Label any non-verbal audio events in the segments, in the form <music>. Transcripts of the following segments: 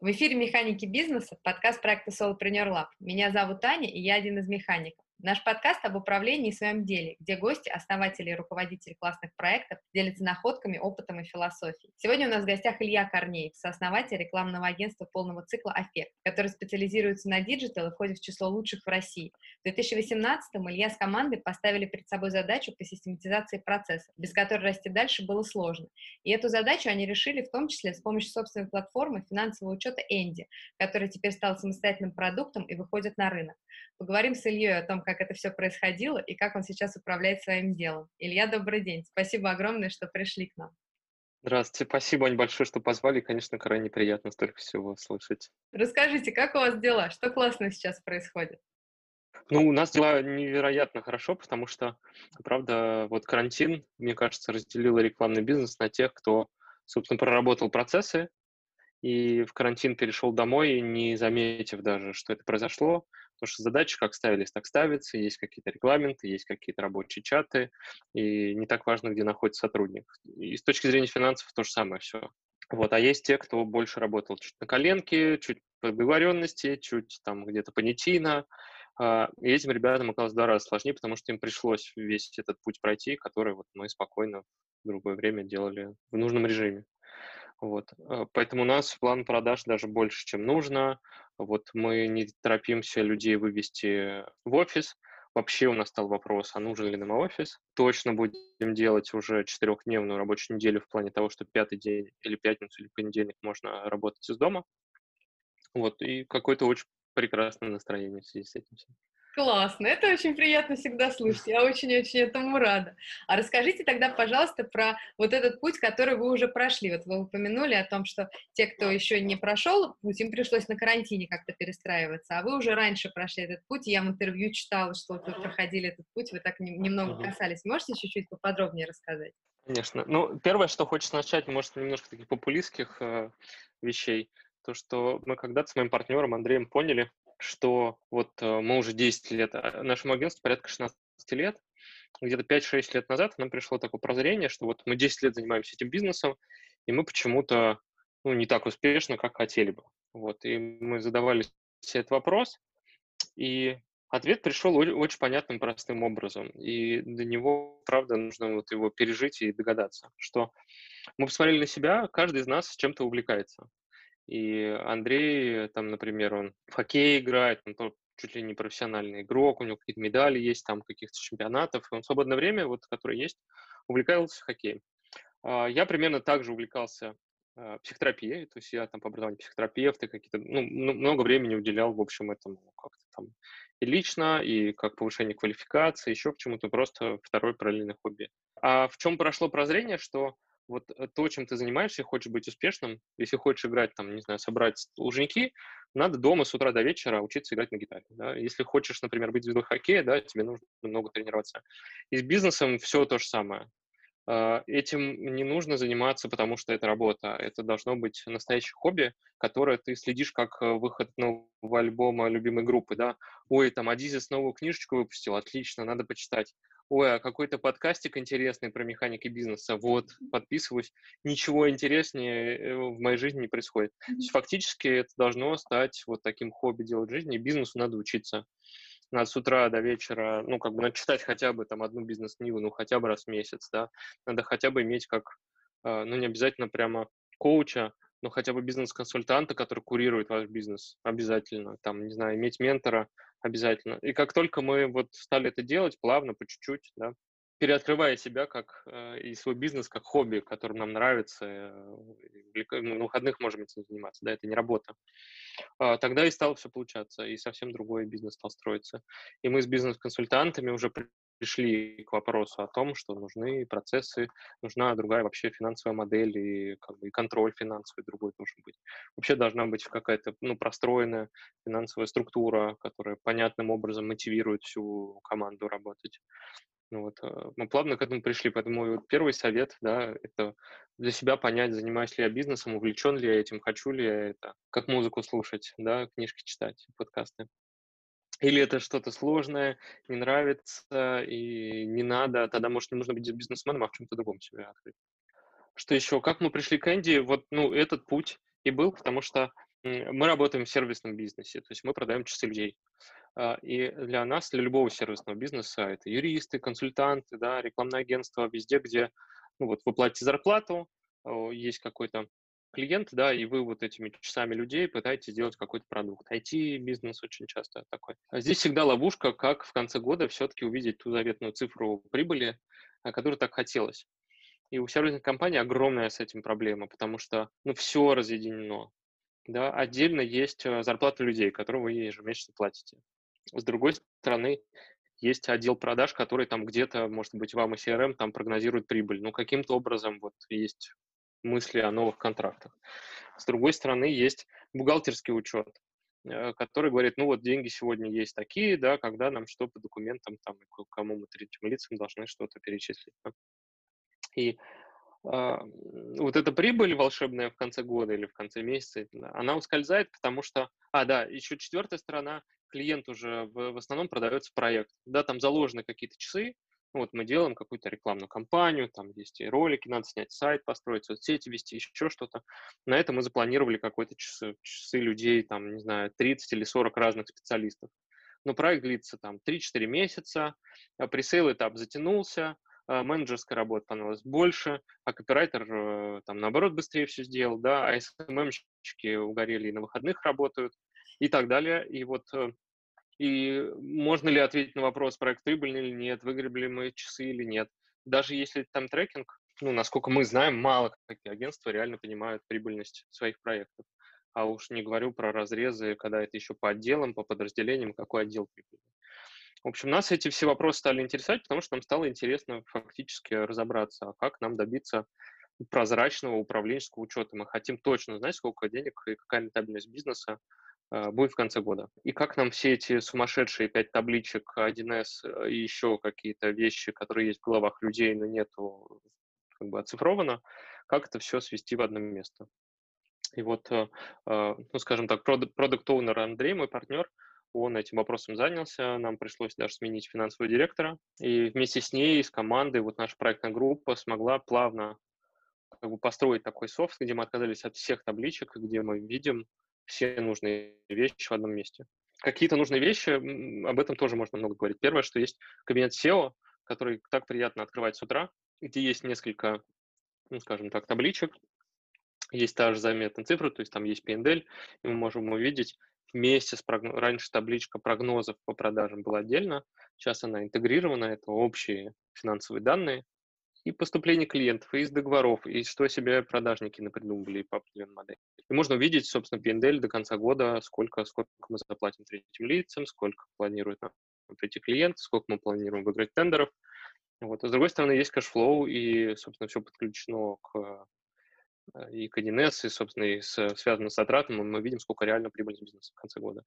В эфире «Механики бизнеса» подкаст проекта Solopreneur Lab. Меня зовут Таня, и я один из механиков. Наш подкаст об управлении в своем деле, где гости, основатели и руководители классных проектов делятся находками, опытом и философией. Сегодня у нас в гостях Илья Корнеев, сооснователь рекламного агентства полного цикла «Affect», который специализируется на digital и входит в число лучших в России. В 2018-м Илья с командой поставили перед собой задачу по систематизации процессов, без которой расти дальше было сложно. И эту задачу они решили в том числе с помощью собственной платформы финансового учета Энди, которая теперь стала самостоятельным продуктом и выходит на рынок. Поговорим с Ильей о том, как это все происходило и как он сейчас управляет своим делом. Илья, добрый день. Спасибо огромное, что пришли к нам. Здравствуйте, спасибо, Ань, большое, что позвали. Конечно, крайне приятно столько всего слышать. Расскажите, как у вас дела? Что классно сейчас происходит? Ну, у нас дела невероятно хорошо, потому что, правда, вот карантин, мне кажется, разделил рекламный бизнес на тех, кто, собственно, проработал процессы и в карантин перешел домой, не заметив даже, что это произошло, Потому что задачи как ставились, так ставятся, есть какие-то регламенты, есть какие-то рабочие чаты, и не так важно, где находится сотрудник. И с точки зрения финансов то же самое все. Вот, а есть те, кто больше работал чуть на коленке, чуть по договоренности, чуть там где-то понятийно. А, и этим ребятам оказалось в два раза сложнее, потому что им пришлось весь этот путь пройти, который вот мы спокойно в другое время делали в нужном режиме. Вот. Э, поэтому у нас план продаж даже больше, чем нужно. Вот мы не торопимся людей вывести в офис. Вообще у нас стал вопрос, а нужен ли нам офис. Точно будем делать уже четырехдневную рабочую неделю в плане того, что пятый день или пятницу или понедельник можно работать из дома. Вот, и какое-то очень прекрасное настроение в связи с этим. Классно, это очень приятно всегда слышать, я очень-очень этому рада. А расскажите тогда, пожалуйста, про вот этот путь, который вы уже прошли. Вот вы упомянули о том, что те, кто еще не прошел путь, им пришлось на карантине как-то перестраиваться, а вы уже раньше прошли этот путь, я в интервью читала, что вот вы проходили этот путь, вы так немного касались. Можете чуть-чуть поподробнее рассказать? Конечно. Ну, первое, что хочется начать, может, немножко таких популистских э, вещей, то, что мы когда-то с моим партнером Андреем поняли, что вот э, мы уже 10 лет, а нашему агентству порядка 16 лет, где-то 5-6 лет назад нам пришло такое прозрение, что вот мы 10 лет занимаемся этим бизнесом, и мы почему-то ну, не так успешно, как хотели бы. Вот, и мы задавали себе этот вопрос, и ответ пришел очень понятным, простым образом. И до него, правда, нужно вот его пережить и догадаться, что мы посмотрели на себя, каждый из нас чем-то увлекается. И Андрей, там, например, он в хоккей играет, он чуть ли не профессиональный игрок, у него какие-то медали есть, там, каких-то чемпионатов, и он в свободное время, вот, которое есть, увлекался хоккеем. А, я примерно так же увлекался а, психотерапией, то есть я там по образованию психотерапевт, и какие-то, ну, много времени уделял, в общем, этому как-то там и лично, и как повышение квалификации, еще к чему-то, просто второй параллельный хобби. А в чем прошло прозрение, что вот э, то, чем ты занимаешься, хочешь быть успешным, если хочешь играть, там, не знаю, собрать лужники, надо дома с утра до вечера учиться играть на гитаре. Да? Если хочешь, например, быть звездой хоккея, да, тебе нужно много тренироваться. И с бизнесом все то же самое. А, этим не нужно заниматься, потому что это работа. Это должно быть настоящее хобби, которое ты следишь как э, выход нового альбома любимой группы. Да? Ой, там Адизис новую книжечку выпустил, отлично, надо почитать ой, а какой-то подкастик интересный про механики бизнеса, вот, подписываюсь. Ничего интереснее э, в моей жизни не происходит. То есть фактически это должно стать вот таким хобби делать в жизни, и бизнесу надо учиться. Надо с утра до вечера, ну, как бы, надо читать хотя бы там одну бизнес-книгу, ну, хотя бы раз в месяц, да. Надо хотя бы иметь как, а, ну, не обязательно прямо коуча, но хотя бы бизнес-консультанта, который курирует ваш бизнес, обязательно. Там, не знаю, иметь ментора, обязательно. И как только мы вот стали это делать, плавно, по чуть-чуть, да, переоткрывая себя как э, и свой бизнес как хобби, которым нам нравится, э, на выходных можем этим заниматься, да, это не работа. Э, тогда и стало все получаться, и совсем другой бизнес стал строиться. И мы с бизнес-консультантами уже пришли к вопросу о том, что нужны процессы, нужна другая вообще финансовая модель и, как бы, и контроль финансовый другой должен быть. Вообще должна быть какая-то ну, простроенная финансовая структура, которая понятным образом мотивирует всю команду работать. Ну, вот, э, мы плавно к этому пришли, поэтому вот первый совет, да, это для себя понять, занимаюсь ли я бизнесом, увлечен ли я этим, хочу ли я это, как музыку слушать, да, книжки читать, подкасты. Или это что-то сложное, не нравится и не надо, тогда, может, не нужно быть бизнесменом, а в чем-то другом себя открыть. Что еще? Как мы пришли к Энди? Вот, ну, этот путь и был, потому что мы работаем в сервисном бизнесе, то есть мы продаем часы людей. А, и для нас, для любого сервисного бизнеса, это юристы, консультанты, да, рекламное агентство, везде, где ну, вот вы платите зарплату, есть какой-то клиент, да, и вы вот этими часами людей пытаетесь сделать какой-то продукт. IT-бизнес очень часто такой. А здесь всегда ловушка, как в конце года все-таки увидеть ту заветную цифру прибыли, которую так хотелось. И у сервисных компаний огромная с этим проблема, потому что, ну, все разъединено. Да, отдельно есть э, зарплата людей, которые вы ежемесячно платите. С другой стороны, есть отдел продаж, который там где-то, может быть, вам и CRM там прогнозирует прибыль. Ну, каким-то образом вот есть мысли о новых контрактах. С другой стороны, есть бухгалтерский учет, э, который говорит, ну вот деньги сегодня есть такие, да, когда нам что по документам, там, кому мы третьим лицам должны что-то перечислить. Да? И вот эта прибыль волшебная в конце года или в конце месяца, она ускользает, потому что, а, да, еще четвертая сторона, клиент уже в, в основном продается проект, да, там заложены какие-то часы, вот мы делаем какую-то рекламную кампанию, там есть и ролики, надо снять сайт, построить соцсети, вести еще что-то. На это мы запланировали какой-то часы, часы людей, там, не знаю, 30 или 40 разных специалистов. Но проект длится там 3-4 месяца, а пресейл этап затянулся, а, менеджерская работа понравилась больше, а копирайтер э, там наоборот быстрее все сделал, да, а SMM-щики угорели и на выходных работают и так далее. И вот э, и можно ли ответить на вопрос, проект прибыльный или нет, выгребли мы часы или нет. Даже если там трекинг, ну, насколько мы знаем, мало какие агентства реально понимают прибыльность своих проектов. А уж не говорю про разрезы, когда это еще по отделам, по подразделениям, какой отдел прибыльный. В общем, нас эти все вопросы стали интересовать, потому что нам стало интересно фактически разобраться, а как нам добиться прозрачного управленческого учета. Мы хотим точно знать, сколько денег и какая рентабельность бизнеса э, будет в конце года. И как нам все эти сумасшедшие пять табличек 1С э, и еще какие-то вещи, которые есть в головах людей, но нету как бы оцифровано, как это все свести в одно место. И вот, э, ну, скажем так, продукт-оунер Андрей, мой партнер, он этим вопросом занялся, нам пришлось даже сменить финансового директора, и вместе с ней, с командой, вот наша проектная группа смогла плавно как бы построить такой софт, где мы отказались от всех табличек, где мы видим все нужные вещи в одном месте. Какие-то нужные вещи, об этом тоже можно много говорить. Первое, что есть кабинет SEO, который так приятно открывать с утра, где есть несколько, ну, скажем так, табличек, есть та же заметная цифра, то есть там есть PNL, и мы можем увидеть, вместе с прогноз... раньше табличка прогнозов по продажам была отдельно, сейчас она интегрирована, это общие финансовые данные, и поступление клиентов, и из договоров, и что себе продажники напридумывали по определенной модели. И можно увидеть, собственно, PNL до конца года, сколько, сколько мы заплатим третьим лицам, сколько планирует нам прийти клиент, сколько мы планируем выиграть тендеров. Вот. А с другой стороны, есть cash flow, и, собственно, все подключено к и к 1С, и, собственно, и с, связано с затратами, мы видим, сколько реально прибыльность бизнеса в конце года.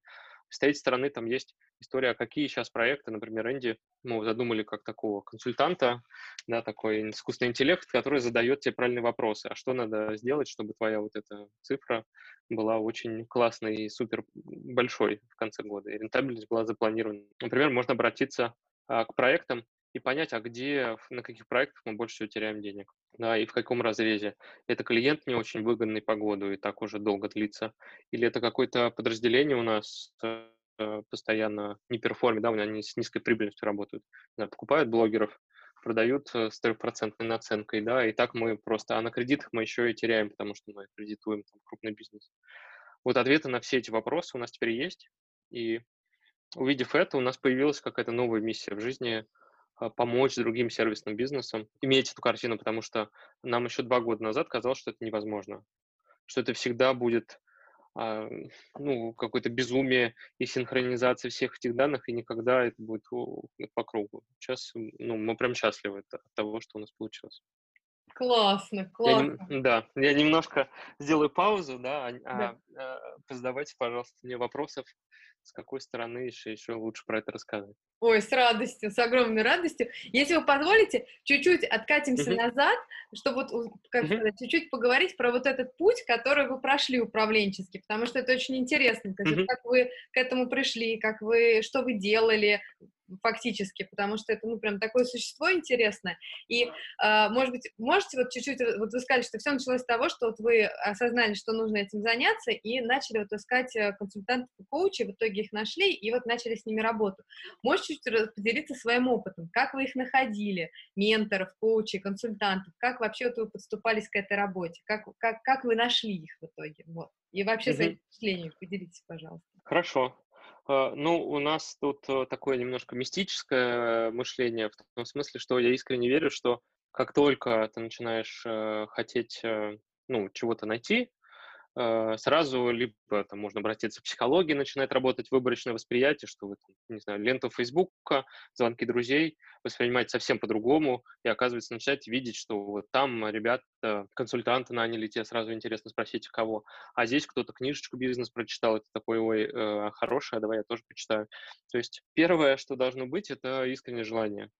С третьей стороны, там есть история, а какие сейчас проекты, например, Энди, мы задумали как такого консультанта, да, такой искусственный интеллект, который задает тебе правильные вопросы. А что надо сделать, чтобы твоя вот эта цифра была очень классной и супер большой в конце года, и рентабельность была запланирована. Например, можно обратиться а, к проектам, и понять, а где, на каких проектах мы больше всего теряем денег, да, и в каком разрезе. Это клиент не очень выгодный по году и так уже долго длится, или это какое-то подразделение у нас э, постоянно не перформит, да, у меня они с низкой прибыльностью работают, да, покупают блогеров, продают э, с трехпроцентной наценкой, да, и так мы просто, а на кредитах мы еще и теряем, потому что мы кредитуем там, крупный бизнес. Вот ответы на все эти вопросы у нас теперь есть, и увидев это, у нас появилась какая-то новая миссия в жизни – помочь другим сервисным бизнесам иметь эту картину, потому что нам еще два года назад казалось, что это невозможно, что это всегда будет а, ну, какое-то безумие и синхронизация всех этих данных, и никогда это будет по кругу. Сейчас ну, мы прям счастливы от того, что у нас получилось. Классно, классно. Я, да, я немножко сделаю паузу, да, а, да. а, задавайте, пожалуйста, мне вопросов с какой стороны еще, еще лучше про это рассказать. Ой, с радостью, с огромной радостью. Если вы позволите, чуть-чуть откатимся uh-huh. назад, чтобы вот, как сказать, чуть-чуть поговорить про вот этот путь, который вы прошли управленческий, потому что это очень интересно, есть, uh-huh. как вы к этому пришли, как вы, что вы делали, фактически, потому что это, ну, прям такое существо интересное. И, э, может быть, можете вот чуть-чуть, вот вы сказали, что все началось с того, что вот вы осознали, что нужно этим заняться, и начали вот искать э, консультантов и коучей, в итоге их нашли, и вот начали с ними работу. Можете чуть-чуть поделиться своим опытом, как вы их находили, менторов, коучей, консультантов, как вообще вот вы подступались к этой работе, как, как, как вы нашли их в итоге, вот. И вообще своими впечатлениями поделитесь, пожалуйста. Хорошо. А, ну, у нас тут э, такое немножко мистическое мышление, в том смысле, что я искренне верю, что как только ты начинаешь э, хотеть э, ну, чего-то найти, Э, сразу либо там можно обратиться к психологии, начинает работать выборочное восприятие, что вы, не знаю, ленту Фейсбука, звонки друзей воспринимать совсем по-другому, и оказывается начать видеть, что вот там ребята, консультанты наняли, тебе сразу интересно спросить, кого, а здесь кто-то книжечку бизнес прочитал, это такой, ой, э, хорошая, давай я тоже почитаю. То есть первое, что должно быть, это искреннее желание.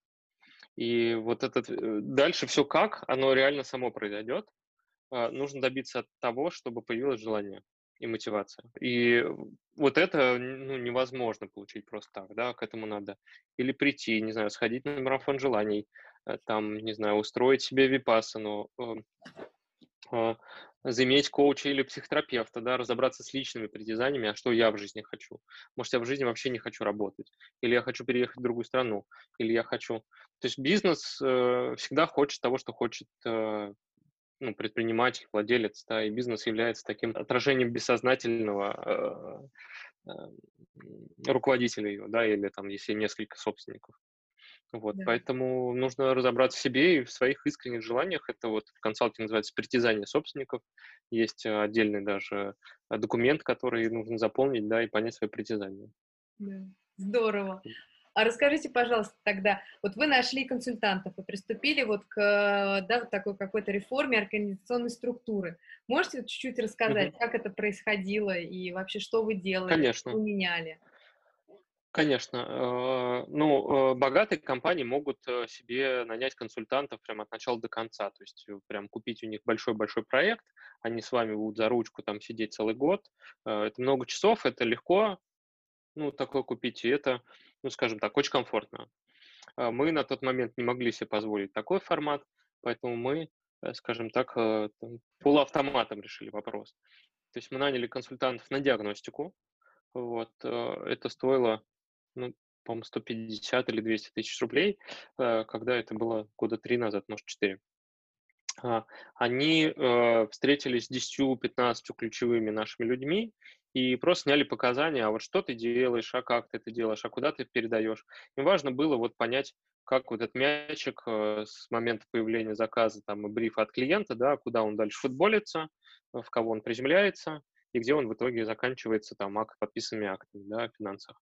И вот этот э, дальше все как, оно реально само произойдет, нужно добиться того, чтобы появилось желание и мотивация. И вот это ну, невозможно получить просто так, да, к этому надо или прийти, не знаю, сходить на марафон желаний, э, там, не знаю, устроить себе випассану, а, заиметь коуча или психотерапевта, да, разобраться с личными притязаниями, а что я в жизни хочу. Может, я в жизни вообще не хочу работать, или я хочу переехать в другую страну, или я хочу... То есть бизнес э, всегда хочет того, что хочет э, ну, предприниматель, владелец, да, и бизнес является таким отражением бессознательного э, э, руководителя его, да, или там, если несколько собственников. Вот, да. поэтому нужно разобраться в себе и в своих искренних желаниях. Это вот в консалтинге называется притязание собственников. Есть отдельный даже документ, который нужно заполнить, да, и понять свои притязания. Да. Здорово. А расскажите, пожалуйста, тогда, вот вы нашли консультантов и приступили вот к да, вот такой какой-то реформе организационной структуры. Можете чуть-чуть рассказать, угу. как это происходило и вообще что вы делали, Конечно. что меняли? Конечно. Э, ну, э, богатые компании могут э, себе нанять консультантов прямо от начала до конца. То есть прям купить у них большой-большой проект, они с вами будут за ручку там сидеть целый год. Это много часов, это легко, ну, такое купить, и это ну, скажем так, очень комфортно. А, мы на тот момент не могли себе позволить такой формат, поэтому мы, э, скажем так, э, полуавтоматом решили вопрос. То есть мы наняли консультантов на диагностику. Вот. Э, это стоило, ну, по-моему, 150 или 200 тысяч рублей, когда это было года три назад, может, четыре. А, они встретились с 10-15 ключевыми нашими людьми и просто сняли показания, а вот что ты делаешь, а как ты это делаешь, а куда ты передаешь. Им важно было вот понять, как вот этот мячик э, с момента появления заказа там и брифа от клиента, да, куда он дальше футболится, в кого он приземляется, и где он в итоге заканчивается там акт, подписанными актами, да, в финансах.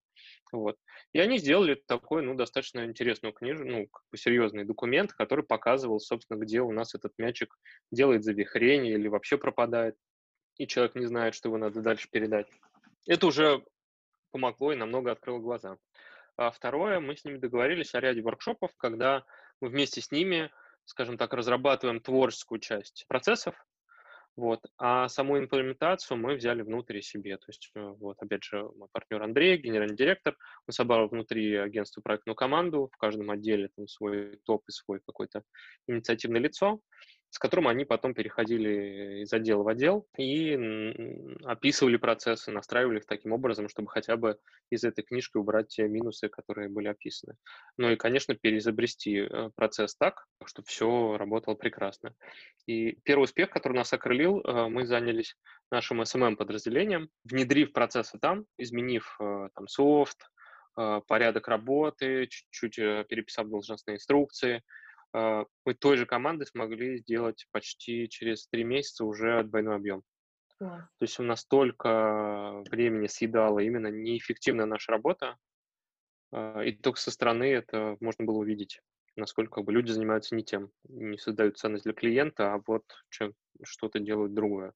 Вот. И они сделали такой, ну, достаточно интересную книжку, ну, как бы серьезный документ, который показывал, собственно, где у нас этот мячик делает завихрение или вообще пропадает и человек не знает, что его надо дальше передать. Это уже помогло и намного открыло глаза. А второе, мы с ними договорились о ряде воркшопов, когда мы вместе с ними, скажем так, разрабатываем творческую часть процессов, вот, а саму имплементацию мы взяли внутрь себе. То есть, э, вот, опять же, мой партнер Андрей, генеральный директор, он собрал внутри агентства проектную команду, в каждом отделе там свой топ и свой какое-то инициативное лицо, с которым они потом переходили из отдела в отдел и описывали процессы, настраивали их таким образом, чтобы хотя бы из этой книжки убрать те минусы, которые были описаны. Ну и, конечно, переизобрести э, процесс так, чтобы все работало прекрасно. И первый успех, который нас окрылил, э, мы занялись нашим SMM-подразделением, внедрив процессы там, изменив э, там софт, порядок работы, чуть-чуть переписав должностные инструкции, мы той же команды смогли сделать почти через три месяца уже двойной объем. Yeah. То есть у нас столько времени съедала именно неэффективная наша работа, а, и только со стороны это можно было увидеть, насколько как бы, люди занимаются не тем, не создают ценность для клиента, а вот что-то делают другое.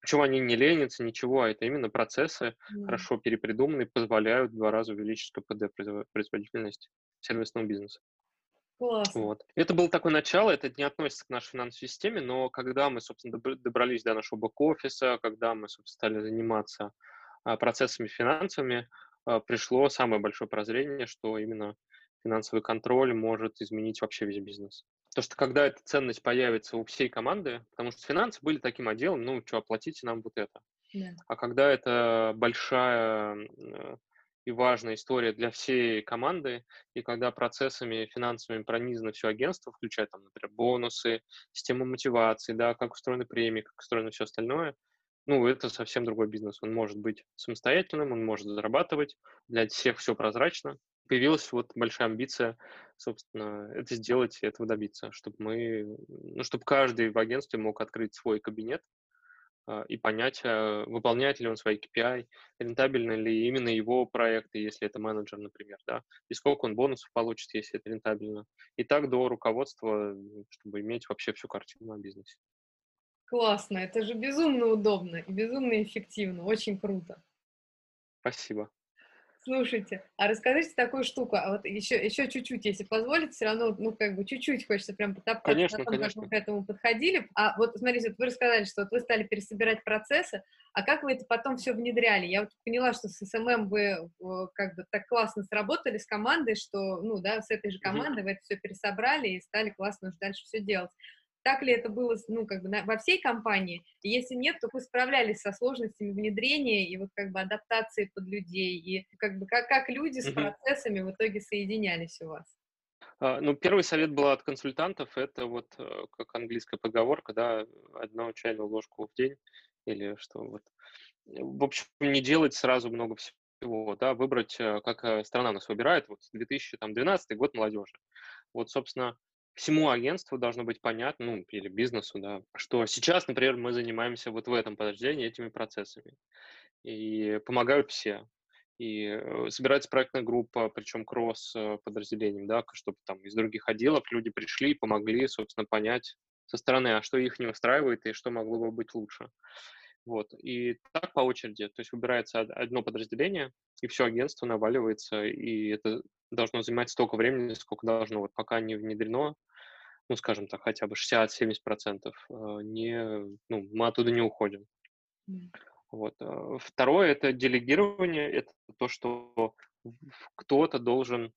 Причем они не ленятся, ничего, а это именно процессы, Да. хорошо перепридуманные, позволяют в два раза увеличить КПД, произво- производительность сервисного бизнеса. Классно. Вот. Это было такое начало, это не относится к нашей финансовой системе, но когда мы, собственно, добр- добрались до нашего бэк-офиса, когда мы, собственно, стали заниматься а, процессами финансовыми, а, пришло самое большое прозрение, что именно финансовый контроль может изменить вообще весь бизнес. То, что когда эта ценность появится у всей команды, потому что финансы были таким отделом, ну, что, оплатите нам вот это. Да. А когда это большая э, и важная история для всей команды, и когда процессами финансовыми пронизано все агентство, включая, там, например, бонусы, систему мотивации, да, как устроены премии, как устроено все остальное, ну, это совсем другой бизнес. Он может быть самостоятельным, он может зарабатывать, для всех все прозрачно. Появилась вот большая амбиция, собственно, это сделать и этого добиться, чтобы мы, ну, чтобы каждый в агентстве мог открыть свой кабинет, и понять, а, выполняет ли он свои KPI, рентабельны ли именно его проекты, если это менеджер, например, да, и сколько он бонусов получит, если это рентабельно. И так до руководства, чтобы иметь вообще всю картину о бизнесе. Классно. Это же безумно удобно и безумно эффективно. Очень круто. Спасибо. Слушайте, а расскажите такую штуку, а вот еще, еще чуть-чуть, если позволите, все равно, ну, как бы чуть-чуть хочется прям потоптаться Конечно, на том, как конечно. вы к этому подходили. А вот, смотрите, вот вы рассказали, что вот вы стали пересобирать процессы, а как вы это потом все внедряли? Я вот поняла, что с SMM вы э, как бы так классно сработали с командой, что, ну, да, с этой же командой вы это все пересобрали и стали классно уже дальше все делать. Так ли это было, ну, как бы на- во всей компании? И если нет, то вы справлялись со сложностями внедрения и вот как бы адаптации под людей, и как бы как, как люди с процессами в итоге соединялись у вас? А, Ну, первый совет был от консультантов, это вот э, как английская поговорка, да, одну чайную ложку в день, или что вот. В общем, не делать сразу много всего, да, выбрать, э, как э, страна нас выбирает, вот 2012 год молодежи. Вот, собственно, всему агентству должно быть понятно, ну, или бизнесу, да, что сейчас, например, мы занимаемся вот в этом подразделении этими процессами. И помогают все. И э, собирается проектная группа, причем кросс э, подразделением, да, чтобы там из других отделов люди пришли и помогли, собственно, понять со стороны, а что их не устраивает и что могло бы быть лучше. Вот. И так по очереди. То есть выбирается од- одно подразделение, и все агентство наваливается, и это должно занимать столько времени, сколько должно. Вот пока не внедрено, ну, скажем так, хотя бы 60-70%, э, не, ну, мы оттуда не уходим. М. Вот. э, Второе– это делегирование, это то, что кто-то должен,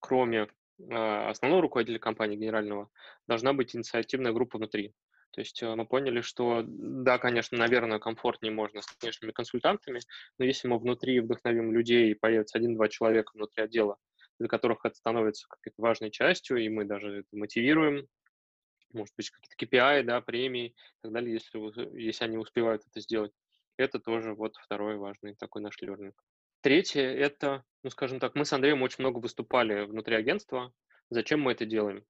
кроме а, основного руководителя компании, генерального, должна быть инициативная группа внутри. То есть э, мы поняли, что да, конечно, наверное, комфортнее можно с внешними консультантами, но если мы внутри вдохновим людей, и появится один-два человека внутри отдела, для которых это становится какой-то важной частью, и мы даже это мотивируем, может быть, какие-то KPI, да, премии и так далее, если, если они успевают это сделать. Это тоже вот второй важный такой наш лернинг. Третье– это, ну, скажем так, мы с Андреем очень много выступали внутри агентства. Зачем мы это делаем?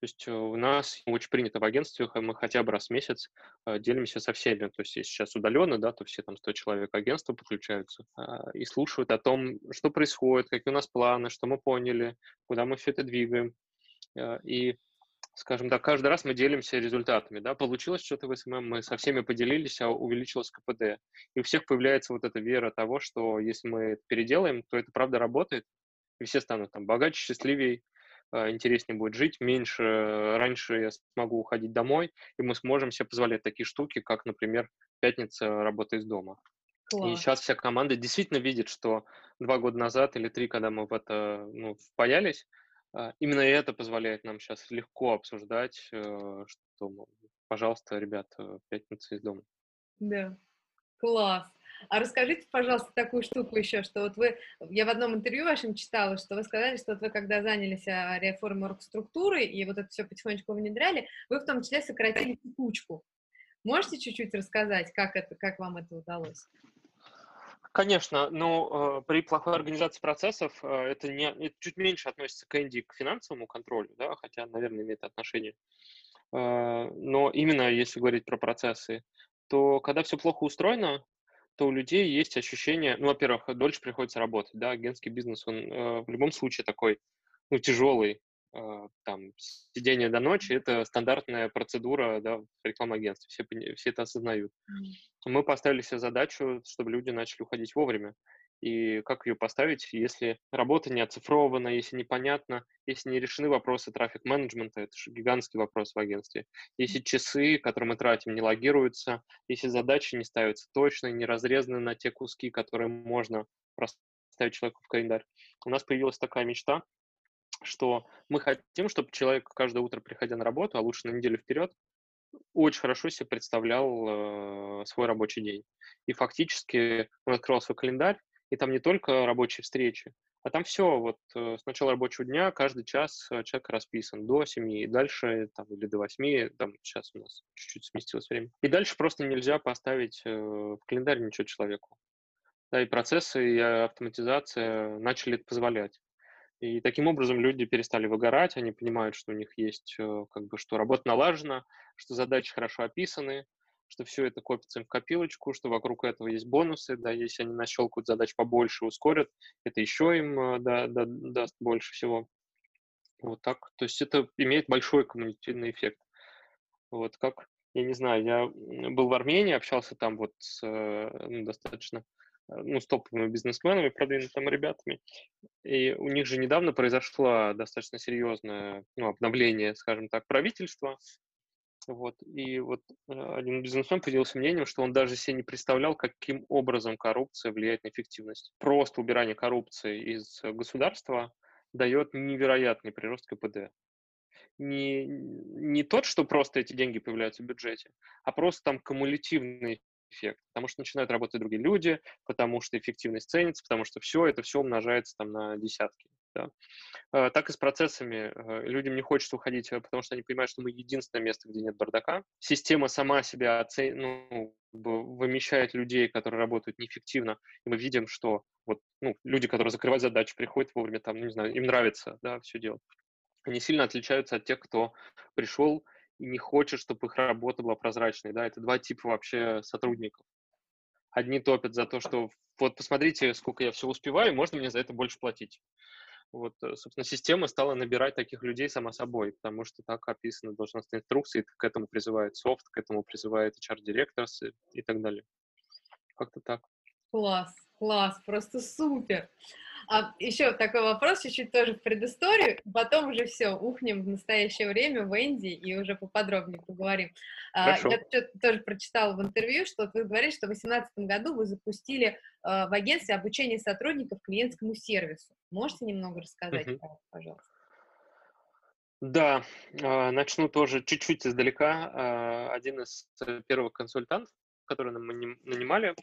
То есть э, у нас очень принято в агентстве, мы хотя бы раз в месяц э, делимся со всеми. То есть если сейчас удаленно, да, то все там 100 человек агентства подключаются а, и слушают о том, что происходит, какие у нас планы, что мы поняли, куда мы все это двигаем. Э, И скажем так, каждый раз мы делимся результатами, да, получилось что-то в SMM, мы со всеми поделились, а увеличилось КПД. И у всех появляется вот эта вера того, что если мы это переделаем, то это правда работает, и все станут там богаче, счастливее, интереснее будет жить, меньше, э, раньше я смогу уходить домой, и мы сможем себе позволять такие штуки, как, например, пятница работа из дома. И Класс. сейчас вся команда действительно видит, что два года назад или три, когда мы в это ну, впаялись, а, именно это позволяет нам сейчас легко обсуждать, э, что, мол, пожалуйста, ребят, э, пятница из дома. Да. Класс. А расскажите, пожалуйста, такую штуку еще, что вот вы, я в одном интервью вашем читала, что вы сказали, что вот вы когда занялись а, реформой оргструктуры и вот это все потихонечку внедряли, вы в том числе сократили текучку. Можете чуть-чуть рассказать, как это, как вам это удалось? Конечно, но э, при плохой организации процессов э, это, не, это чуть меньше относится к Энди, к финансовому контролю, да, хотя, наверное, имеет отношение. Э, но именно если говорить про процессы, то когда все плохо устроено, то у людей есть ощущение, ну, во-первых, дольше приходится работать, да, агентский бизнес, он э, в любом случае такой, ну, тяжелый, э, там, сидение до ночи – это стандартная процедура да, в рекламном агентстве, все, все это осознают. Мы поставили себе задачу, чтобы люди начали уходить вовремя. И как ее поставить, если работа не оцифрована, если непонятно, если не решены вопросы трафик-менеджмента, это же гигантский вопрос в агентстве. Если часы, которые мы тратим, не логируются, если задачи не ставятся точно, не разрезаны на те куски, которые можно поставить человеку в календарь. У нас появилась такая мечта, что мы хотим, чтобы человек каждое утро, приходя на работу, а лучше на неделю вперед, очень хорошо себе представлял э, свой рабочий день. И фактически он открывал свой календарь, и там не только рабочие встречи, а там все, вот э, с начала рабочего дня каждый час э, человек расписан до 7, и дальше там, или до 8, там сейчас у нас чуть-чуть сместилось время. И дальше просто нельзя поставить э, в календарь ничего человеку. Да, и процессы, и автоматизация начали это позволять. И таким образом люди перестали выгорать, они понимают, что у них есть, как бы, что работа налажена, что задачи хорошо описаны, что все это копится в копилочку, что вокруг этого есть бонусы, да, если они нащелкают задач побольше, ускорят, это еще им э, да, да, даст больше всего. Вот так. То есть это имеет большой коммуникативный эффект. Вот как, я не знаю, я был в Армении, общался там вот с э, ну, достаточно э, ну, с топовыми бизнесменами, продвинутыми ребятами. И у них же недавно произошло достаточно серьезное ну, обновление, скажем так, правительства. Вот. И вот э, один бизнесмен поделился мнением, что он даже себе не представлял, каким образом коррупция влияет на эффективность. Просто убирание коррупции из государства дает невероятный прирост КПД. Не, не тот, что просто эти деньги появляются в бюджете, а просто там кумулятивный эффект, потому что начинают работать другие люди, потому что эффективность ценится, потому что все это все умножается там на десятки. Да. А, так и с процессами. Э, людям не хочется уходить, э, потому что они понимают, что мы единственное место, где нет бардака. Система сама себя оцен... ну, вымещает людей, которые работают неэффективно. И мы видим, что вот, ну, люди, которые закрывают задачи, приходят вовремя, там, не знаю, им нравится да, все делать. Они сильно отличаются от тех, кто пришел и не хочет, чтобы их работа была прозрачной. Да? Это два типа вообще сотрудников. Одни топят за то, что вот посмотрите, сколько я все успеваю, можно мне за это больше платить вот, э, собственно, система стала набирать таких людей сама собой, потому что так описаны должностные инструкции, к этому призывает софт, к этому призывает HR-директор и так далее. Как-то так. Класс, класс, просто супер. А еще такой вопрос, чуть-чуть тоже в предысторию, потом уже все, ухнем в настоящее время в Энди и уже поподробнее поговорим. А, Хорошо. Я тоже прочитала в интервью, что вы говорите, что в 2018 году вы запустили а, в агентстве обучение сотрудников клиентскому сервису. Можете немного рассказать, угу. пожалуйста? Да, а, начну тоже чуть-чуть издалека. Один из первых консультантов, который мы нанимали,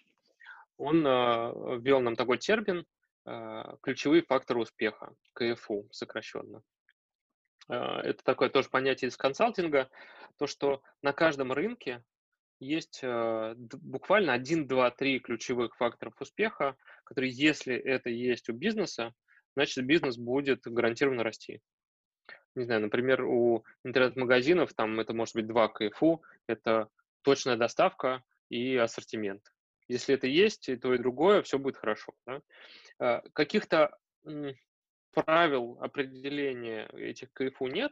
он ввел нам такой термин а, ключевые факторы успеха, КФУ сокращенно. А, это такое тоже понятие из консалтинга, то, что на каждом рынке есть а, буквально один, два, три ключевых факторов успеха, которые, если это есть у бизнеса, значит, бизнес будет гарантированно расти. Не знаю, например, у интернет-магазинов там это может быть два КФУ, это точная доставка и ассортимент. Если это есть, и то, и другое, все будет хорошо. Да? А, каких-то правил определения этих КФУ нет,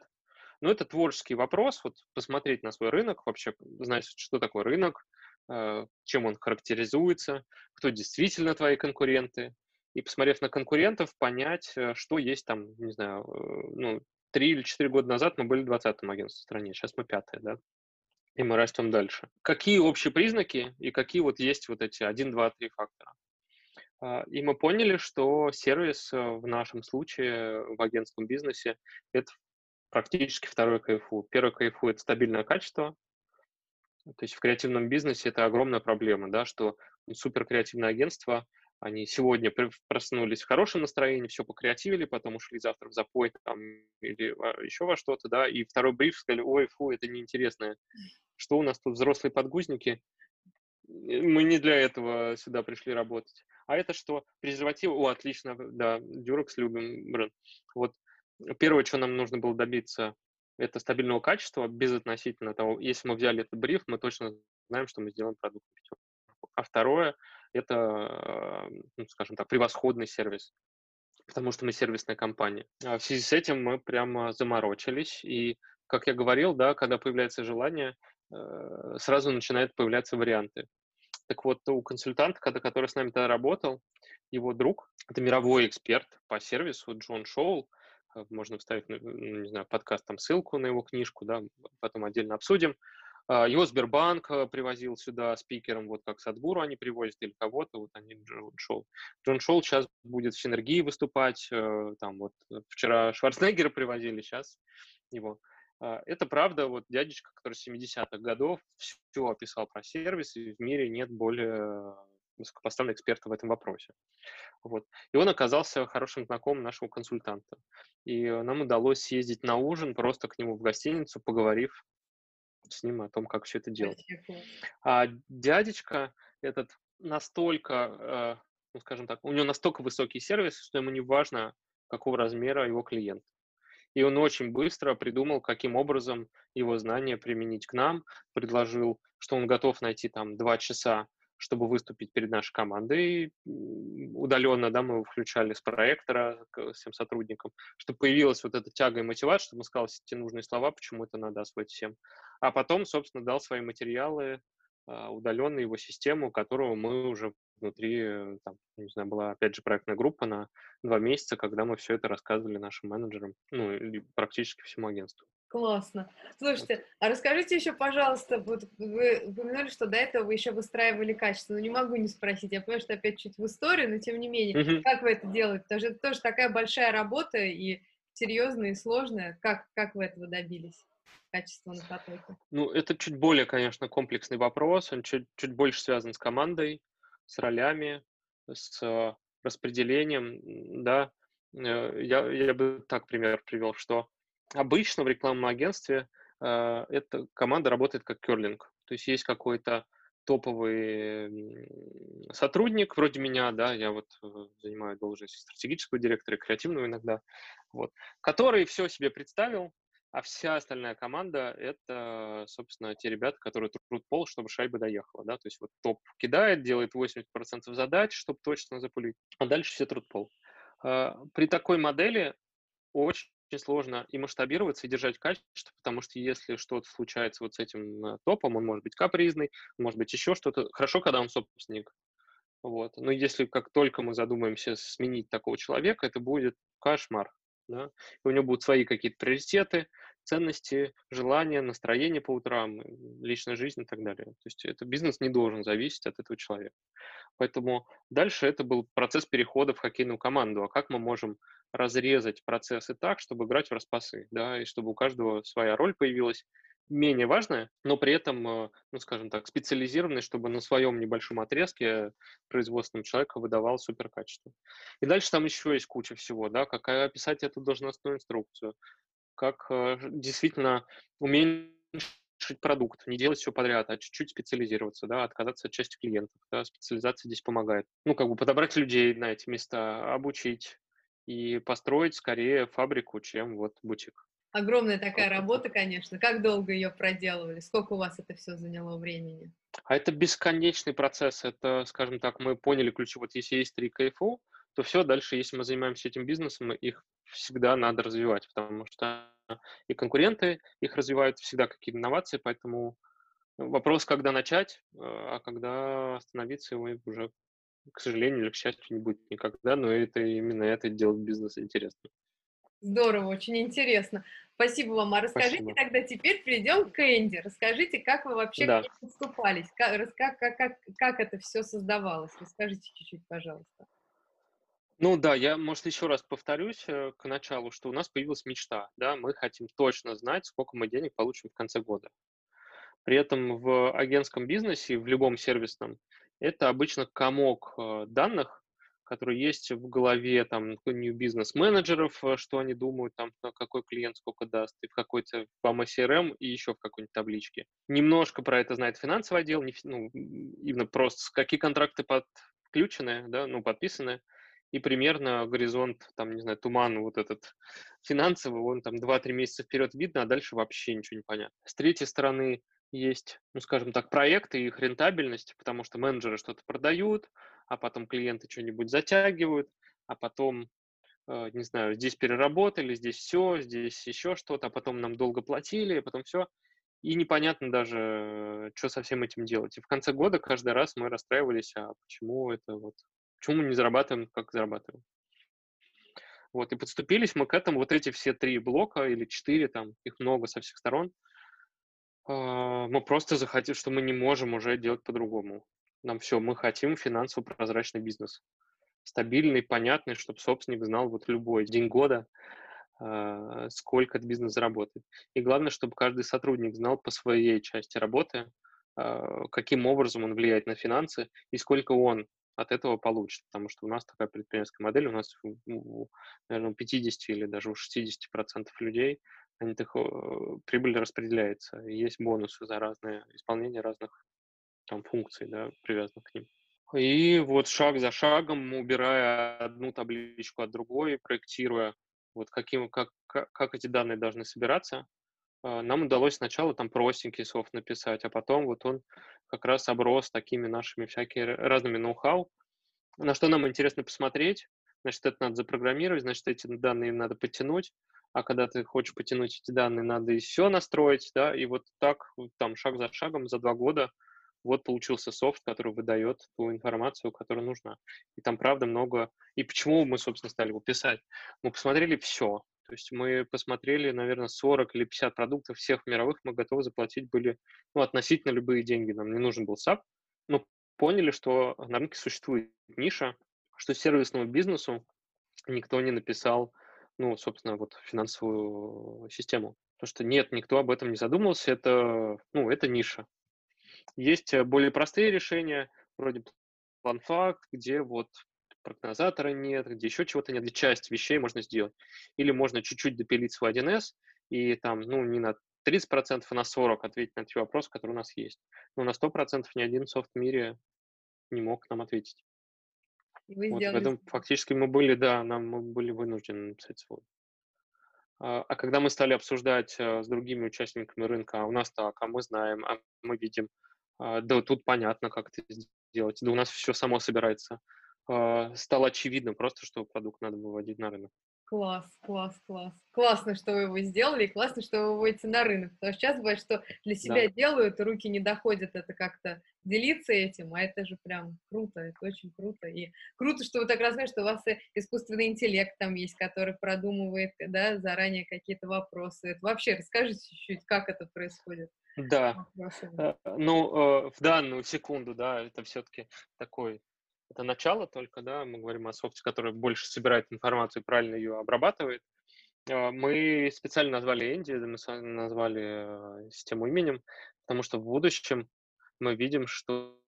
но это творческий вопрос, вот посмотреть на свой рынок, вообще знать, что такое рынок, а, чем он характеризуется, кто действительно твои конкуренты, и, посмотрев на конкурентов, понять, э, что есть там, не знаю, э, ну, три или четыре года назад мы были 20-м агентством в стране, сейчас мы пятое, да, и мы растем дальше. Какие общие признаки и какие вот есть вот эти один, два, три фактора? А, и мы поняли, что сервис э, в нашем случае в агентском бизнесе – это практически второй КФУ. Первый КФУ – это стабильное качество. То есть в креативном бизнесе это огромная проблема, да, что суперкреативное агентство, они сегодня проснулись в хорошем настроении, все покреативили, потом ушли завтра в запой там, или еще во что-то, да, и второй бриф сказали, ой, фу, это неинтересно. Что у нас тут взрослые подгузники? Мы не для этого сюда пришли работать. А это что? Презервативы? О, отлично, да, Дюрекс любим бренд. Вот первое, что нам нужно было добиться, это стабильного качества, безотносительно того, если мы взяли этот бриф, мы точно знаем, что мы сделаем продукт. А второе, это, ну, скажем так, превосходный сервис. потому что мы сервисная компания. А в связи с этим мы прямо заморочились, и, как я говорил, да, когда появляется желание, э, сразу начинают появляться варианты. Так вот, у консультанта, который с нами тогда работал, его друг, это мировой эксперт по сервису Джон Шоул, э, можно вставить, ну, не знаю, подкаст, там ссылку на его книжку, да, потом отдельно обсудим. А, его Сбербанк э, привозил сюда спикером, вот как Садгуру они привозят или кого-то, вот они Джон Шоу. Джон Шоу сейчас будет в Синергии выступать, э, там вот вчера Шварценеггера привозили, сейчас его. А, это правда, вот дядечка, который с 70-х годов все описал про сервис, и в мире нет более высокопоставленного эксперта в этом вопросе. Вот. И он оказался хорошим знакомым нашего консультанта. И нам удалось съездить на ужин просто к нему в гостиницу, поговорив с ним о том, как все это делать. А дядечка этот настолько, э, ну, скажем так, у него настолько высокий сервис, что ему не важно, какого размера его клиент. И он очень быстро придумал, каким образом его знания применить к нам, предложил, что он готов найти там два часа чтобы выступить перед нашей командой удаленно, да, мы включали с проектора всем сотрудникам, чтобы появилась вот эта тяга и мотивация, чтобы он сказал те нужные слова, почему это надо освоить всем. А потом, собственно, дал свои материалы а, удаленно его систему, которую мы уже внутри, э, там, не знаю, была опять же проектная группа на два месяца, когда мы все это рассказывали нашим менеджерам, ну, практически всему агентству. Классно. Слушайте, а расскажите еще, пожалуйста, вот вы упомянули, что до этого вы еще выстраивали качество. Ну, не могу не спросить, я понимаю, что опять чуть в историю, но тем не менее, uh-huh. как вы это делаете? Потому что это тоже такая большая работа и серьезная, и сложная. Как, как вы этого добились? Качество на потоке. Ну, это чуть более, конечно, комплексный вопрос. Он чуть, чуть больше связан с командой, с ролями, с э, распределением, да. Э, я, я бы так пример привел, что Обычно в рекламном агентстве э, эта команда работает как керлинг. То есть есть какой-то топовый сотрудник, вроде меня, да, я вот э, занимаю должность стратегического директора, креативного иногда, вот, который все себе представил, а вся остальная команда — это, собственно, те ребята, которые трут пол, чтобы шайба доехала, да, то есть вот топ кидает, делает 80% задач, чтобы точно запулить, а дальше все трут пол. А, при такой модели очень очень сложно и масштабироваться, и держать качество, потому что если что-то случается вот с этим э, топом, он может быть капризный, может быть еще что-то. Хорошо, когда он собственник. Вот. Но если как только мы задумаемся сменить такого человека, это будет кошмар. Да? У него будут свои какие-то приоритеты, ценности, желания, настроение по утрам, личная жизнь и так далее. То есть это бизнес не должен зависеть от этого человека. Поэтому дальше это был процесс перехода в хоккейную команду. А как мы можем разрезать процессы так, чтобы играть в распасы, да, и чтобы у каждого своя роль появилась, менее важная, но при этом, э, ну, скажем так, специализированная, чтобы на своем небольшом отрезке производственным человека выдавал супер качество. И дальше там еще есть куча всего, да, как описать эту должностную инструкцию, как э, действительно уменьшить продукт, не делать все подряд, а чуть-чуть специализироваться, да, отказаться от части клиентов, да, специализация здесь помогает. Ну, как бы подобрать людей на эти места, обучить, и построить скорее фабрику, чем вот бутик. Огромная такая работа, конечно. Как долго ее проделывали? Сколько у вас это все заняло времени? А это бесконечный процесс. Это, скажем так, мы поняли ключи. Вот если есть три КФУ, то все, дальше, если мы занимаемся этим бизнесом, их всегда надо развивать, потому что и конкуренты их развивают всегда какие-то инновации, поэтому вопрос, когда начать, э, а когда остановиться, его уже к сожалению или к счастью, не будет никогда, но это именно это делает бизнес интересным. Здорово, очень интересно. Спасибо вам. А расскажите Спасибо. тогда теперь перейдем к Энди. Расскажите, как вы вообще да. к ней подступались, как, как, как, как это все создавалось. Расскажите чуть-чуть, пожалуйста. Ну да, я, может, еще раз повторюсь э, к началу, что у нас появилась мечта, да, мы хотим точно знать, сколько мы денег получим в конце года. При этом в агентском бизнесе, в любом сервисном, это обычно комок э, данных, которые есть в голове там new бизнес-менеджеров, э, что они думают, там, какой клиент сколько даст, и в какой-то по CRM, и еще в какой-нибудь табличке. Немножко про это знает финансовый отдел, не, ну, именно просто какие контракты подключены, да, ну, подписаны, и примерно горизонт, там, не знаю, туман вот этот финансовый, он там 2-3 месяца вперед видно, а дальше вообще ничего не понятно. С третьей стороны, есть, ну, скажем так, проекты и их рентабельность, потому что менеджеры что-то продают, а потом клиенты что-нибудь затягивают, а потом э, не знаю, здесь переработали, здесь все, здесь еще что-то, а потом нам долго платили, а потом все. И непонятно даже, что со всем этим делать. И в конце года каждый раз мы расстраивались, а почему это вот, почему мы не зарабатываем, как зарабатываем. Вот, и подступились мы к этому, вот эти все три блока или четыре, там, их много со всех сторон, а, мы просто захотим, что мы не можем уже делать по-другому. Нам все, мы хотим финансово прозрачный бизнес. Стабильный, понятный, чтобы собственник знал вот любой день года, а, сколько этот бизнес заработает. И главное, чтобы каждый сотрудник знал по своей части работы, а, каким образом он влияет на финансы и сколько он от этого получит, потому что у нас такая предпринимательская модель, у нас, наверное, у 50 или даже у 60 процентов людей они так, прибыль распределяется, есть бонусы за разные исполнение разных там функций, да, привязанных к ним. И вот шаг за шагом, убирая одну табличку от другой, проектируя, вот каким, как, как, как эти данные должны собираться, нам удалось сначала там простенький софт написать, а потом вот он как раз оброс такими нашими всякими разными ноу-хау, на что нам интересно посмотреть, значит, это надо запрограммировать, значит, эти данные надо подтянуть, а когда ты хочешь потянуть эти данные, надо все настроить, да, и вот так, там, шаг за шагом, за два года вот получился софт, который выдает ту информацию, которая нужна. И там, правда, много... И почему мы, собственно, стали его писать? Мы посмотрели все, то есть мы посмотрели, наверное, 40 или 50 продуктов всех мировых, мы готовы заплатить были ну, относительно любые деньги. Нам не нужен был SAP, но поняли, что на рынке существует ниша, что сервисному бизнесу никто не написал, ну, собственно, вот финансовую систему. Потому что нет, никто об этом не задумывался, это, ну, это ниша. Есть э, более простые решения, вроде план-факт, где вот прогнозатора нет, где еще чего-то нет, где часть вещей можно сделать. Или можно чуть-чуть допилить свой 1С и там, ну, не на 30%, а на 40% ответить на те вопросы, которые у нас есть. Но на 100% ни один софт в мире не мог нам ответить. И вы вот, сделали... Поэтому фактически мы были, да, нам мы были вынуждены написать свой. А, а когда мы стали обсуждать а, с другими участниками рынка, а у нас так, а мы знаем, а мы видим, а, да, тут понятно, как это сделать, да у нас все само собирается. А, стало очевидно просто, что продукт надо выводить на рынок. Класс, класс, класс. Классно, что вы его сделали, и классно, что вы выводите на рынок. Потому что сейчас бывает, что для себя да. делают, руки не доходят это как-то делиться этим, а это же прям круто, это очень круто. И круто, что вы так рассказываете, что у вас искусственный интеллект там есть, который продумывает, да, заранее какие-то вопросы. Это вообще расскажите чуть-чуть, как это происходит. Да, э, ну, э, в данную секунду, да, это все-таки такой это начало только, да, мы говорим о софте, который больше собирает информацию и правильно ее обрабатывает. А, мы специально назвали Энди, мы назвали э, систему именем, потому что в будущем мы видим, что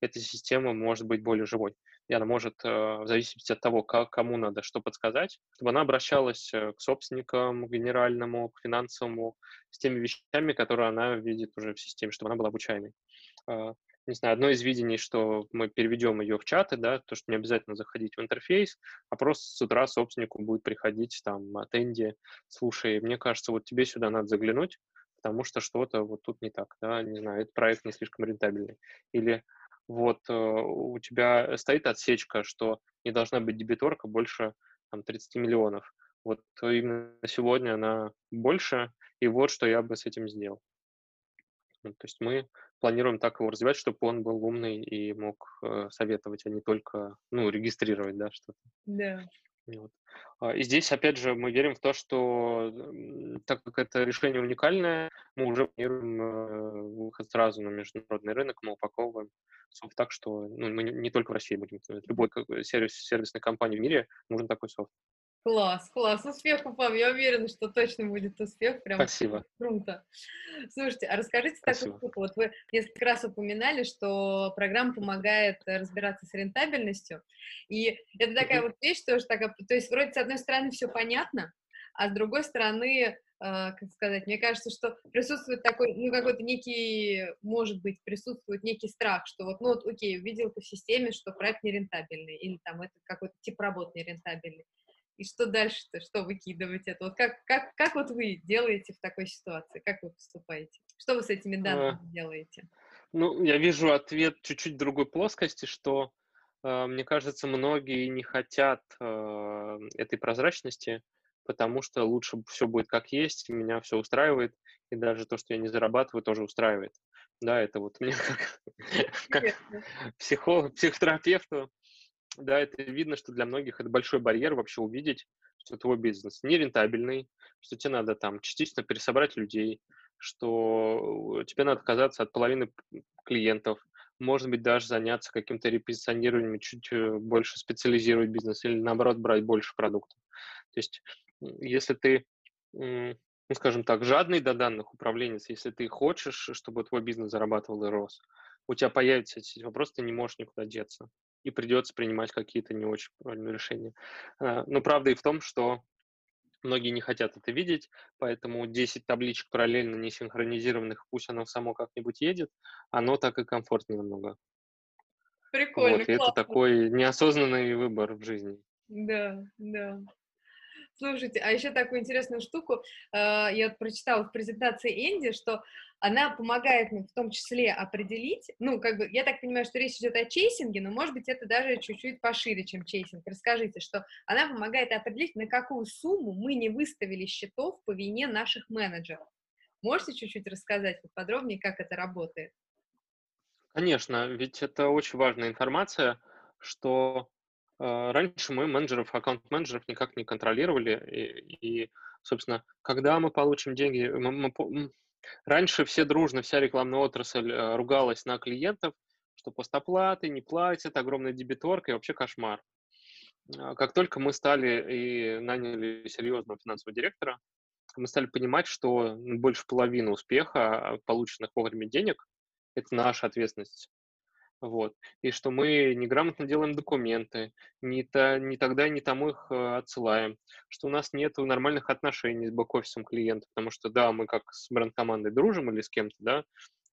эта система может быть более живой. И она может, э, в зависимости от того, как, кому надо что подсказать, чтобы она обращалась э, к собственникам, к генеральному, к финансовому, с теми вещами, которые она видит уже в системе, чтобы она была обучаемой. Не знаю, одно из видений, что мы переведем ее в чаты, да, то, что не обязательно заходить в интерфейс, а просто с утра собственнику будет приходить там от Энди, слушай, мне кажется, вот тебе сюда надо заглянуть, потому что что-то вот тут не так, да, не знаю, этот проект не слишком рентабельный. Или вот э, у тебя стоит отсечка, что не должна быть дебиторка больше там, 30 миллионов. Вот именно сегодня она больше, и вот что я бы с этим сделал. То есть мы планируем так его развивать, чтобы он был умный и мог э, советовать, а не только, ну, регистрировать, да, что-то. Да. Вот. А, и здесь, опять же, мы верим в то, что так как это решение уникальное, мы уже планируем э, выход сразу на международный рынок, мы упаковываем софт так, что ну, мы не только в России будем, любой сервис, сервисной компании в мире нужен такой софт. Класс, класс, успехов вам, я уверена, что точно будет успех, прям Спасибо. круто. Слушайте, а расскажите такую штуку, вот вы несколько раз упоминали, что программа помогает разбираться с рентабельностью, и это такая вот вещь тоже такая, то есть вроде с одной стороны все понятно, а с другой стороны, э, как сказать, мне кажется, что присутствует такой, ну, какой-то некий, может быть, присутствует некий страх, что вот, ну, вот, окей, увидел ты в системе, что проект нерентабельный, или там это какой-то тип работы нерентабельный. И что дальше-то, что выкидывать это? Вот как, как, как вот вы делаете в такой ситуации? Как вы поступаете? Что вы с этими данными а, делаете? Ну, я вижу ответ чуть-чуть другой плоскости, что э, мне кажется, многие не хотят э, этой прозрачности, потому что лучше все будет как есть, меня все устраивает, и даже то, что я не зарабатываю, тоже устраивает. Да, это вот мне <laughs> как, как психолог, психотерапевту, да, это видно, что для многих это большой барьер вообще увидеть, что твой бизнес нерентабельный, что тебе надо там частично пересобрать людей, что тебе надо отказаться от половины клиентов, может быть, даже заняться каким-то репозиционированием, чуть э, больше специализировать бизнес или, наоборот, брать больше продуктов. То есть, если ты, ну, скажем так, жадный до данных управленец, если ты хочешь, чтобы твой бизнес зарабатывал и рос, у тебя появятся эти вопросы, ты не можешь никуда деться. И придется принимать какие-то не очень правильные решения. А, но правда и в том, что Многие не хотят это видеть, поэтому 10 табличек параллельно не синхронизированных, пусть оно само как-нибудь едет, оно так и комфортнее намного. Прикольно, вот, и это такой неосознанный выбор в жизни. Да, да. Слушайте, а еще такую интересную штуку э, я прочитала в презентации Энди, что она помогает мне в том числе определить, ну, как бы, я так понимаю, что речь идет о чейсинге, но, может быть, это даже чуть-чуть пошире, чем чейсинг. Расскажите, что она помогает определить, на какую сумму мы не выставили счетов по вине наших менеджеров. Можете чуть-чуть рассказать подробнее, как это работает? Конечно, ведь это очень важная информация, что раньше мы менеджеров, аккаунт-менеджеров никак не контролировали, и, и, собственно, когда мы получим деньги, мы, мы, Раньше все дружно, вся рекламная отрасль э, ругалась на клиентов, что постоплаты не платят, огромная дебиторка и вообще кошмар. А, как только мы стали и наняли серьезного финансового директора, мы стали понимать, что ну, больше половины успеха полученных вовремя денег – это наша ответственность. Вот. И что мы неграмотно делаем документы, не, то, не тогда не тому их э, отсылаем, что у нас нет нормальных отношений с бэк-офисом клиента, потому что, да, мы как с бренд-командой дружим или с кем-то, да,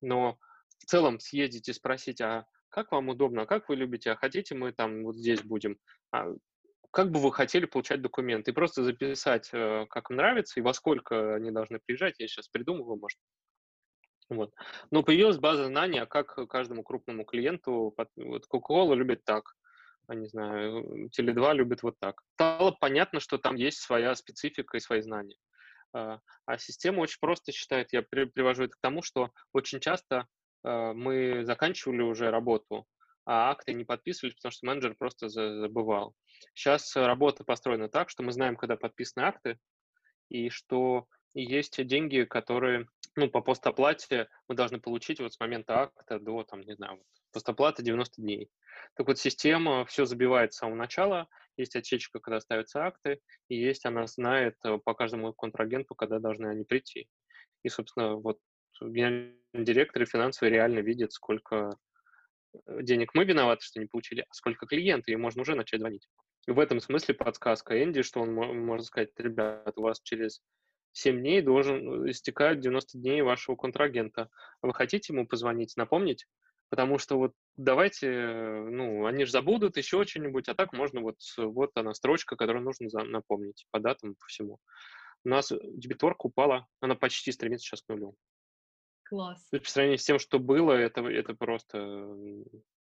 но в целом съездить и спросить, а как вам удобно, а как вы любите, а хотите мы там вот здесь будем, а как бы вы хотели получать документы, и просто записать, э, как нравится и во сколько они должны приезжать, я сейчас придумываю, может, вот. Но появилась база знаний, а как каждому крупному клиенту, вот Coca-Cola любит так, а не знаю, Теле2 любит вот так. Стало понятно, что там есть своя специфика и свои знания. А, а система очень просто считает, я привожу это к тому, что очень часто а, мы заканчивали уже работу, а акты не подписывались, потому что менеджер просто забывал. Сейчас работа построена так, что мы знаем, когда подписаны акты, и что есть деньги, которые ну, по постоплате мы должны получить вот с момента акта до, там, не знаю, вот, постоплаты 90 дней. Так вот, система все забивает с самого начала, есть отсечка, когда ставятся акты, и есть она знает э, по каждому контрагенту, когда должны они прийти. И, собственно, вот генеральный директор и финансовый реально видят, сколько э, денег мы виноваты, что не получили, а сколько клиенты, и можно уже начать звонить. И в этом смысле подсказка Энди, что он может сказать, ребят, у вас через 7 дней должен истекать 90 дней вашего контрагента. Вы хотите ему позвонить, напомнить? Потому что вот давайте, ну, они же забудут еще что-нибудь, а так можно вот, вот она строчка, которую нужно напомнить по датам, по всему. У нас дебиторка упала, она почти стремится сейчас к нулю. Класс. По сравнению с тем, что было, это, это просто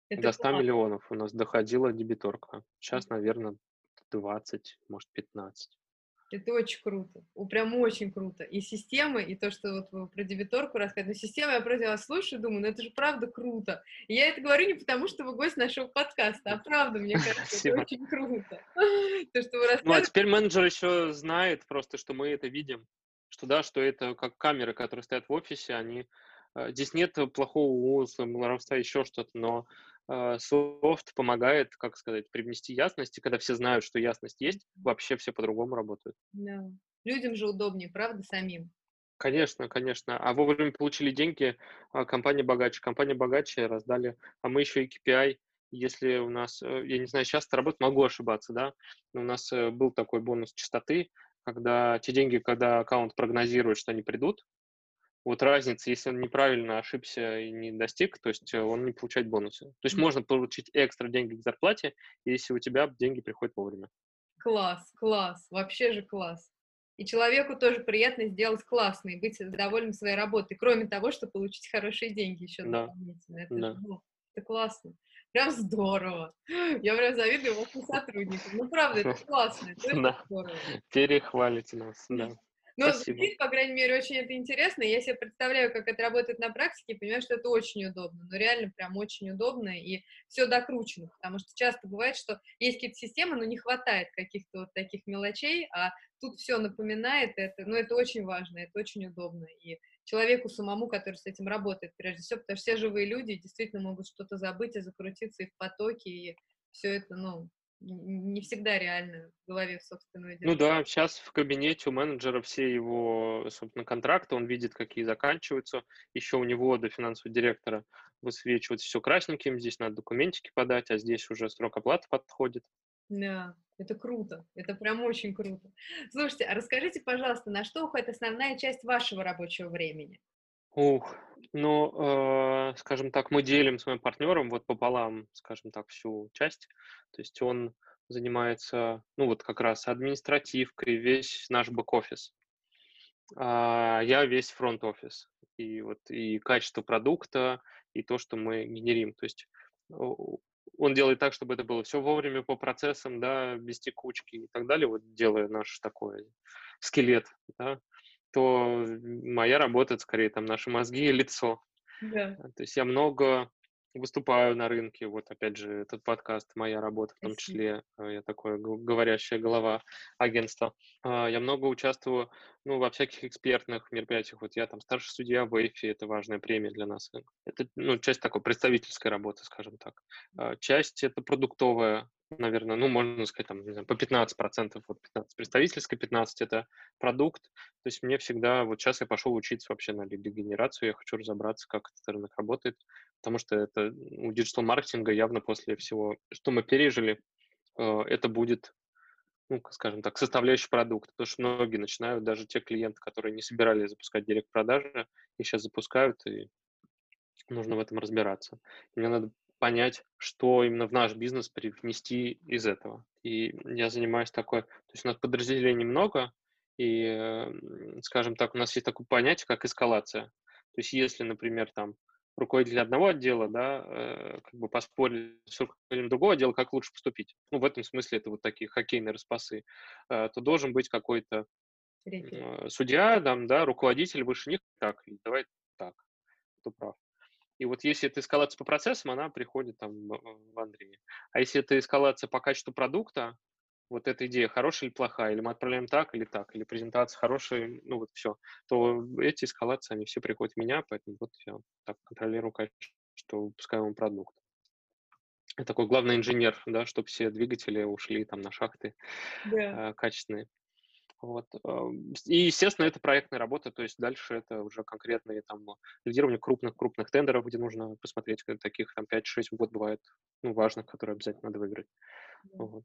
это до 100 класс. миллионов у нас доходила дебиторка. Сейчас, наверное, 20, может, 15. Это очень круто, прям очень круто. И система, и то, что вот вы про дебиторку рассказываете. Но система, я против вас слушаю, думаю, ну это же правда круто. И я это говорю не потому, что вы гость нашего подкаста, а правда, мне кажется, это очень круто. <laughs> То, что вы Ну, а теперь менеджер еще знает просто, что мы это видим. Что да, что это как камеры, которые стоят в офисе, они... Э, здесь нет плохого умысла, воровства, еще что-то, но софт помогает, как сказать, привнести ясность, и когда все знают, что ясность есть, вообще все по-другому работают. Да. Людям же удобнее, правда, самим? Конечно, конечно. А вовремя получили деньги, а компания богаче. Компания богаче раздали, а мы еще и KPI. Если у нас, э, я не знаю, сейчас это работает, могу ошибаться, да, но у нас э, был такой бонус частоты, когда те деньги, когда аккаунт прогнозирует, что они придут, вот разница, если он неправильно ошибся и не достиг, то есть э, он не получает бонусы. То есть mm-hmm. можно получить экстра деньги к зарплате, если у тебя деньги приходят вовремя. Класс, класс, вообще же класс. И человеку тоже приятно сделать классно и быть довольным своей работой, кроме того, чтобы получить хорошие деньги еще да. дополнительно. Это да. Же, ну, Это классно. Прям здорово. <laughs> Я прям завидую вашим сотрудникам. Ну, правда, это <laughs> классно. Это да. здорово. Перехвалите нас, да. Ну, звучит, по крайней мере, очень это интересно. Я себе представляю, как это работает на практике, и понимаю, что это очень удобно. Ну, реально, прям очень удобно, и все докручено, потому что часто бывает, что есть какие-то системы, но не хватает каких-то вот таких мелочей, а тут все напоминает это. Ну, это очень важно, это очень удобно. И человеку самому, который с этим работает, прежде всего, потому что все живые люди действительно могут что-то забыть и закрутиться и в потоке, и все это, ну, не всегда реально в голове собственного дела. Ну да, сейчас в кабинете у менеджера все его, собственно, контракты, он видит, какие заканчиваются. Еще у него до финансового директора высвечивается все красненьким, здесь надо документики подать, а здесь уже срок оплаты подходит. Да, это круто, это прям очень круто. Слушайте, а расскажите, пожалуйста, на что уходит основная часть вашего рабочего времени? Ух, ну, э, скажем так, мы делим с моим партнером вот пополам, скажем так, всю часть. То есть он занимается, ну, вот как раз административкой, весь наш бэк-офис. А я весь фронт-офис. И вот и качество продукта, и то, что мы генерим. То есть он делает так, чтобы это было все вовремя по процессам, да, без текучки и так далее, вот делая наш такой скелет, да, то моя работа это скорее там наши мозги и лицо. Да. То есть я много выступаю на рынке. Вот опять же этот подкаст моя работа, в том числе э, я такое говорящая голова агентства. А, я много участвую ну, во всяких экспертных мероприятиях. Вот я там старший судья в ЭФИ, это важная премия для нас. Это ну, часть такой представительской работы, скажем так. А, часть это продуктовая наверное, ну, можно сказать, там, не знаю, по 15 процентов, вот 15 представительской, 15 это продукт. То есть мне всегда, вот сейчас я пошел учиться вообще на лид-генерацию, я хочу разобраться, как этот рынок работает, потому что это у диджитал-маркетинга явно после всего, что мы пережили, э, это будет ну, скажем так, составляющий продукт. Потому что многие начинают, даже те клиенты, которые не собирались запускать директ-продажи, и сейчас запускают, и нужно в этом разбираться. мне надо понять, что именно в наш бизнес привнести из этого. И я занимаюсь такой, то есть у нас подразделений много, и, скажем так, у нас есть такое понятие, как эскалация. То есть если, например, там руководитель одного отдела, да, э, как бы поспорили с руководителем другого отдела, как лучше поступить. Ну, в этом смысле это вот такие хоккейные распасы. Э, то должен быть какой-то э, судья, там, да, руководитель выше них, так, давай так, кто прав. И вот если это эскалация по процессам, она приходит там в Андрея. А если это эскалация по качеству продукта, вот эта идея хорошая или плохая, или мы отправляем так или так, или презентация хорошая, ну вот все, то эти эскалации, они все приходят в меня, поэтому вот я так контролирую качество выпускаемого продукта. Я такой главный инженер, да, чтобы все двигатели ушли там на шахты yeah. э, качественные. Вот. И, естественно, это проектная работа, то есть дальше это уже конкретные там лидирование крупных-крупных тендеров, где нужно посмотреть, таких там 5-6 в год бывает, ну, важных, которые обязательно надо выиграть. Вот.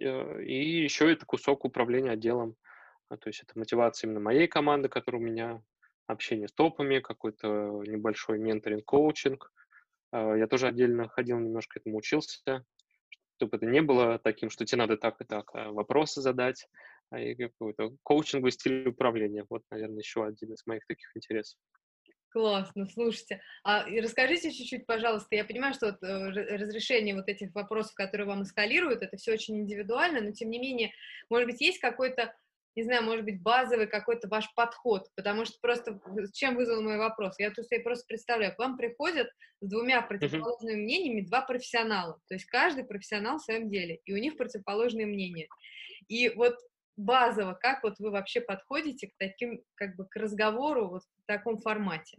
Э, и еще это кусок управления отделом, а, то есть это мотивация именно моей команды, которая у меня, общение с топами, какой-то небольшой менторинг, коучинг. Я тоже отдельно ходил, немножко этому учился, чтобы это не было таким, что тебе надо так и так, а вопросы задать, и какой-то коучинговый стиль управления. Вот, наверное, еще один из моих таких интересов. Классно, слушайте. А расскажите чуть-чуть, пожалуйста, я понимаю, что вот э, разрешение вот этих вопросов, которые вам эскалируют, это все очень индивидуально, но тем не менее, может быть, есть какой-то, не знаю, может быть, базовый какой-то ваш подход, потому что просто, чем вызвал мой вопрос? Я тут себе просто представляю, к вам приходят с двумя противоположными мнениями два профессионала, то есть каждый профессионал в своем деле, и у них противоположные мнения. И вот базово, как вот вы вообще подходите к таким, как бы, к разговору вот в таком формате?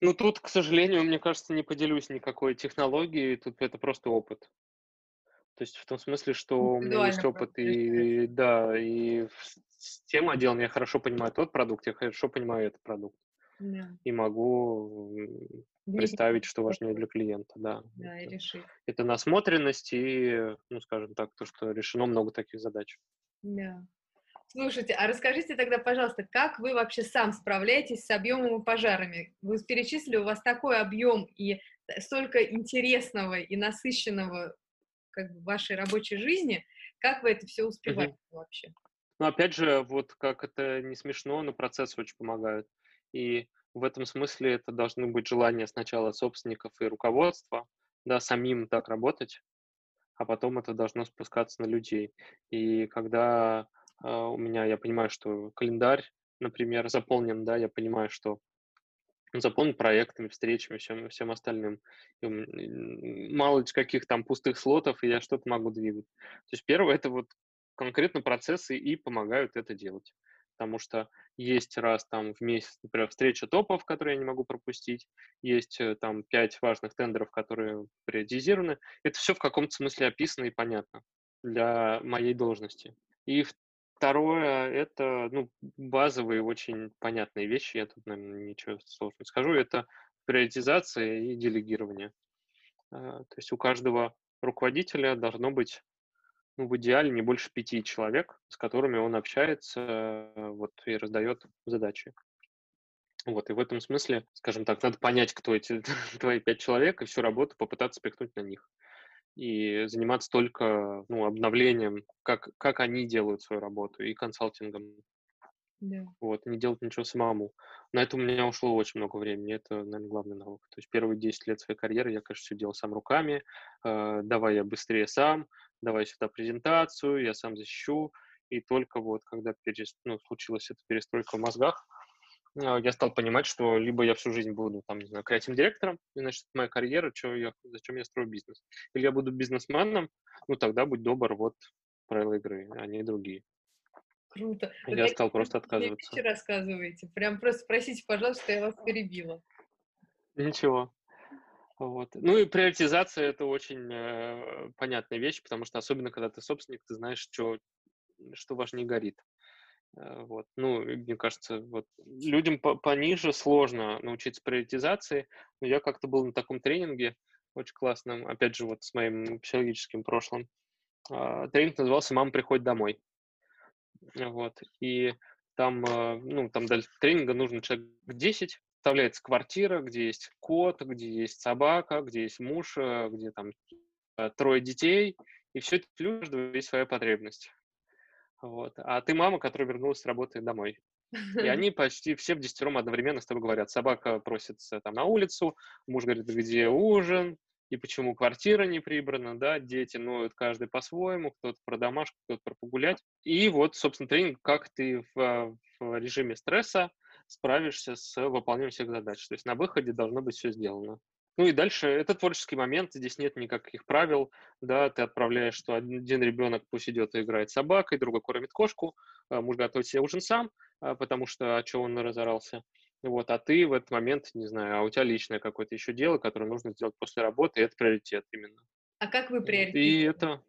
Ну, тут, к сожалению, мне кажется, не поделюсь никакой технологией, тут это просто опыт. То есть в том смысле, что у меня есть опыт, и да, и с тем отделом я хорошо понимаю тот продукт, я хорошо понимаю этот продукт. Да. И могу представить, что важнее для клиента, да. Да, и решить. Это насмотренность и, ну, скажем так, то, что решено много таких задач. Да. Слушайте, а расскажите тогда, пожалуйста, как вы вообще сам справляетесь с объемом и пожарами? Вы перечислили, у вас такой объем и столько интересного и насыщенного как бы, в вашей рабочей жизни. Как вы это все успеваете угу. вообще? Ну, опять же, вот как это не смешно, но процесс очень помогает. И в этом смысле это должны быть желания сначала собственников и руководства, да, самим так работать, а потом это должно спускаться на людей. И когда у меня, я понимаю, что календарь, например, заполнен, да, я понимаю, что заполнен проектами, встречами, всем, всем остальным. И мало каких там пустых слотов, и я что-то могу двигать. То есть первое, это вот конкретно процессы и помогают это делать потому что есть раз там в месяц, например, встреча топов, которые я не могу пропустить, есть э, там пять важных тендеров, которые приоритизированы. Это все в каком-то смысле описано и понятно для моей должности. И второе, это ну, базовые, очень понятные вещи, я тут, наверное, ничего сложного не скажу, это приоритизация и делегирование. А, то есть у каждого руководителя должно быть ну, в идеале не больше пяти человек, с которыми он общается вот, и раздает задачи. Вот, и в этом смысле, скажем так, надо понять, кто эти <laughs> твои пять человек, и всю работу попытаться спихнуть на них. И заниматься только ну, обновлением, как, как они делают свою работу, и консалтингом. Да. Вот, не делать ничего самому. На это у меня ушло очень много времени. Это, наверное, главный навык. То есть первые 10 лет своей карьеры я, конечно, все делал сам руками. Э, давай я быстрее сам, давай сюда презентацию, я сам защищу. И только вот когда перес... ну, случилась эта перестройка в мозгах, я стал понимать, что либо я всю жизнь буду, там, не знаю, креативным директором, и, значит, моя карьера, что я, зачем я строю бизнес. Или я буду бизнесменом, ну, тогда будь добр, вот правила игры, а не другие. Круто. Я вот стал просто отказываться. Вы рассказываете. Прям просто спросите, пожалуйста, я вас перебила. Ничего. Вот. Ну и приоритизация это очень э, понятная вещь, потому что особенно когда ты собственник, ты знаешь, что, что важнее горит. Э, вот. Ну, мне кажется, вот людям по пониже сложно научиться приоритизации. Но я как-то был на таком тренинге очень классном, опять же, вот с моим психологическим прошлым. Э, тренинг назывался «Мама приходит домой». Вот. И там, э, ну, там для тренинга нужно человек 10, вставляется квартира, где есть кот, где есть собака, где есть муж, э, где там трое детей, и все это люди, есть своя потребность. Вот. А ты мама, которая вернулась с работы домой. И <laughs> они почти все в десятером одновременно с тобой говорят. Собака просится там на улицу, муж говорит, где ужин, и почему квартира не прибрана, да, дети ноют каждый по-своему, кто-то про домашку, кто-то про погулять. И вот, собственно, тренинг, как ты в, в режиме стресса справишься с выполнением всех задач. То есть на выходе должно быть все сделано. Ну и дальше это творческий момент, здесь нет никаких правил, да, ты отправляешь, что один ребенок пусть идет и играет с собакой, другой кормит кошку, а муж готовит себе ужин сам, а, потому что а что он разорался, вот, а ты в этот момент, не знаю, а у тебя личное какое-то еще дело, которое нужно сделать после работы, и это приоритет именно. А как вы приоритет? И это,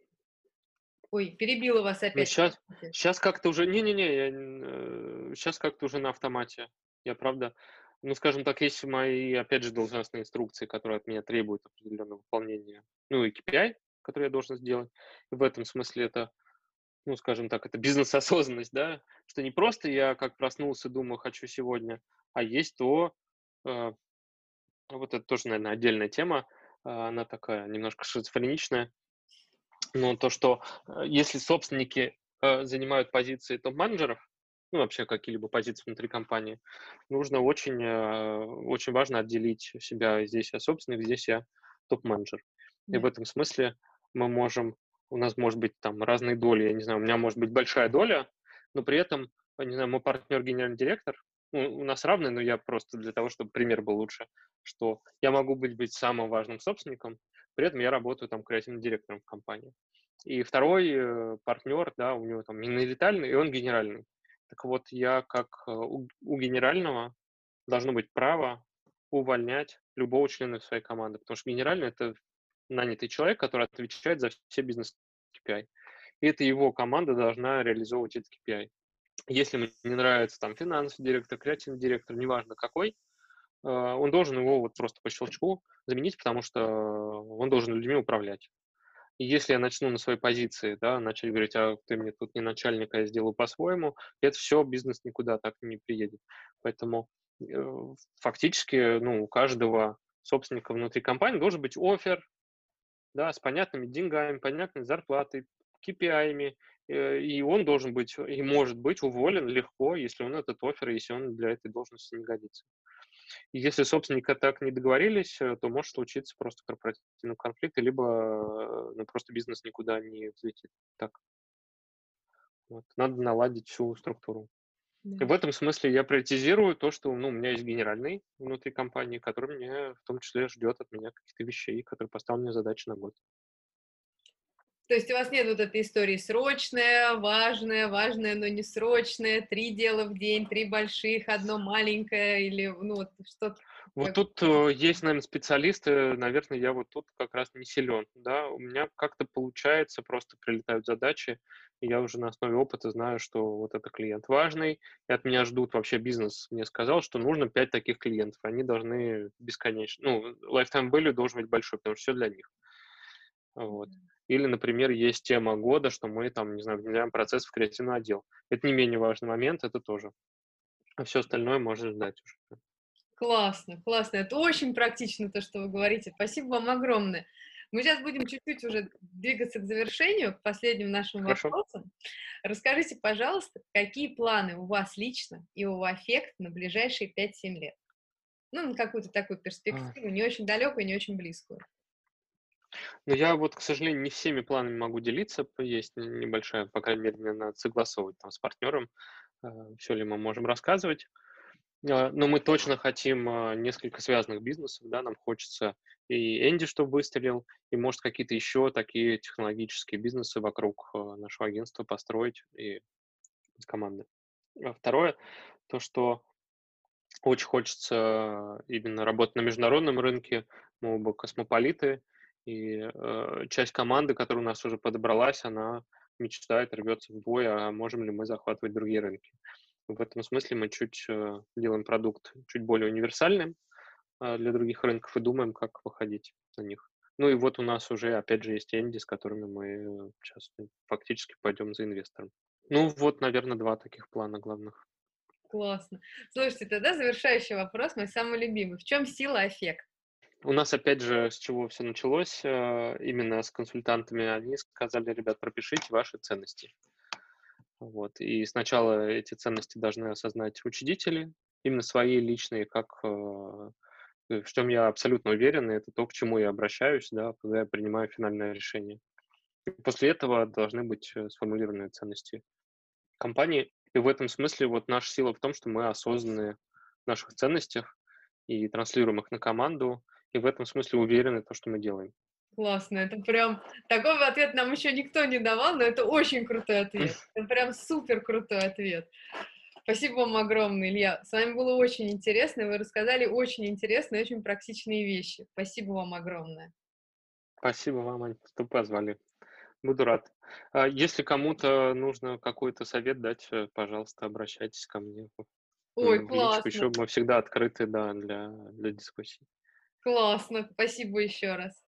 Ой, перебила вас ну, опять. сейчас, сейчас как-то уже, не-не-не, я, сейчас как-то уже на автомате. Я правда, ну, скажем так, есть мои, опять же, должностные инструкции, которые от меня требуют определенного выполнения, ну, и KPI, который я должен сделать. И в этом смысле это, ну, скажем так, это бизнес-осознанность, да, что не просто я как проснулся, думаю, хочу сегодня, а есть то, э, вот это тоже, наверное, отдельная тема, э, она такая немножко шизофреничная, но то, что э, если собственники э, занимают позиции топ-менеджеров, ну, вообще какие-либо позиции внутри компании, нужно очень, э, очень важно отделить себя. Здесь я собственник, здесь я топ-менеджер. И в этом смысле мы можем, у нас может быть там разные доли, я не знаю, у меня может быть большая доля, но при этом, не знаю, мой партнер генеральный директор, ну, у нас равный, но я просто для того, чтобы пример был лучше, что я могу быть, быть самым важным собственником, при этом я работаю там креативным директором в компании. И второй э, партнер, да, у него там миноритальный, и он генеральный. Так вот, я как э, у, у генерального должно быть право увольнять любого члена своей команды, потому что генеральный – это нанятый человек, который отвечает за все бизнес-KPI. И это его команда должна реализовывать этот KPI. Если мне не нравится там финансовый директор, креативный директор, неважно какой, э, он должен его вот просто по щелчку заменить, потому что он должен людьми управлять. И если я начну на своей позиции, да, начать говорить, а ты мне тут не начальник, а я сделаю по-своему, это все, бизнес никуда так не приедет. Поэтому э, фактически, ну, у каждого собственника внутри компании должен быть офер, да, с понятными деньгами, понятной зарплатой, KPI, э, и он должен быть и может быть уволен легко, если он этот офер, если он для этой должности не годится. И если собственники так не договорились, э, то может случиться просто корпоративный конфликт, либо э, ну, просто бизнес никуда не взлетит. Так. Вот. Надо наладить всю структуру. И в этом смысле я приоритизирую то, что ну, у меня есть генеральный внутри компании, который мне в том числе ждет от меня каких-то вещей, которые поставлены задачи на год. То есть у вас нет вот этой истории срочное, важное, важное, но не срочное, три дела в день, три больших, одно маленькое или ну вот что-то. Вот тут э, есть, наверное, специалисты, наверное, я вот тут как раз не силен, да, у меня как-то получается, просто прилетают задачи, и я уже на основе опыта знаю, что вот это клиент важный, и от меня ждут вообще бизнес. Мне сказал, что нужно пять таких клиентов, они должны бесконечно, ну, lifetime value должен быть большой, потому что все для них. Вот. Или, например, есть тема года, что мы там, не знаю, внедряем процесс в креативный отдел. Это не менее важный момент, это тоже. А все остальное можно ждать уже. Классно, классно. Это очень практично, то, что вы говорите. Спасибо вам огромное. Мы сейчас будем чуть-чуть уже двигаться к завершению, к последним нашим Хорошо. вопросам. Расскажите, пожалуйста, какие планы у вас лично и у Аффект на ближайшие 5-7 лет? Ну, на какую-то такую перспективу, не очень далекую, не очень близкую. Ну, я вот, к сожалению, не всеми планами могу делиться. Есть небольшая, по крайней мере, мне надо согласовывать там с партнером, э, все ли мы можем рассказывать. А, но мы точно хотим а, несколько связанных бизнесов, да, нам хочется и Энди, чтобы выстрелил, и, может, какие-то еще такие технологические бизнесы вокруг а, нашего агентства построить и команды. Второе, то, что очень хочется именно работать на международном рынке, мы оба космополиты, и э, часть команды, которая у нас уже подобралась, она мечтает, рвется в бой, а можем ли мы захватывать другие рынки. В этом смысле мы чуть э, делаем продукт чуть более универсальным э, для других рынков и думаем, как выходить на них. Ну и вот у нас уже, опять же, есть Энди, с которыми мы сейчас фактически пойдем за инвестором. Ну вот, наверное, два таких плана главных. Классно. Слушайте, тогда завершающий вопрос, мой самый любимый. В чем сила эффект? У нас, опять же, с чего все началось, э, именно с консультантами, они сказали, ребят, пропишите ваши ценности. Вот. И сначала эти ценности должны осознать учредители, именно свои личные, как э, в чем я абсолютно уверен, и это то, к чему я обращаюсь, да, когда я принимаю финальное решение. И после этого должны быть э, сформулированы ценности компании. И в этом смысле вот наша сила в том, что мы осознаны в наших ценностях и транслируем их на команду, и в этом смысле уверены в том, что мы делаем. Классно, это прям такой ответ нам еще никто не давал, но это очень крутой ответ. <laughs> Это прям супер крутой ответ. Спасибо вам огромное, Илья. С вами было очень интересно, вы рассказали очень интересные, очень практичные вещи. Спасибо вам огромное. Спасибо вам, Ань, что позвали. Буду рад. А если кому-то нужно какой-то совет дать, э, пожалуйста, обращайтесь ко мне. Ой, классно. Еще мы всегда открыты да, для, для дискуссий. Классно, спасибо еще раз.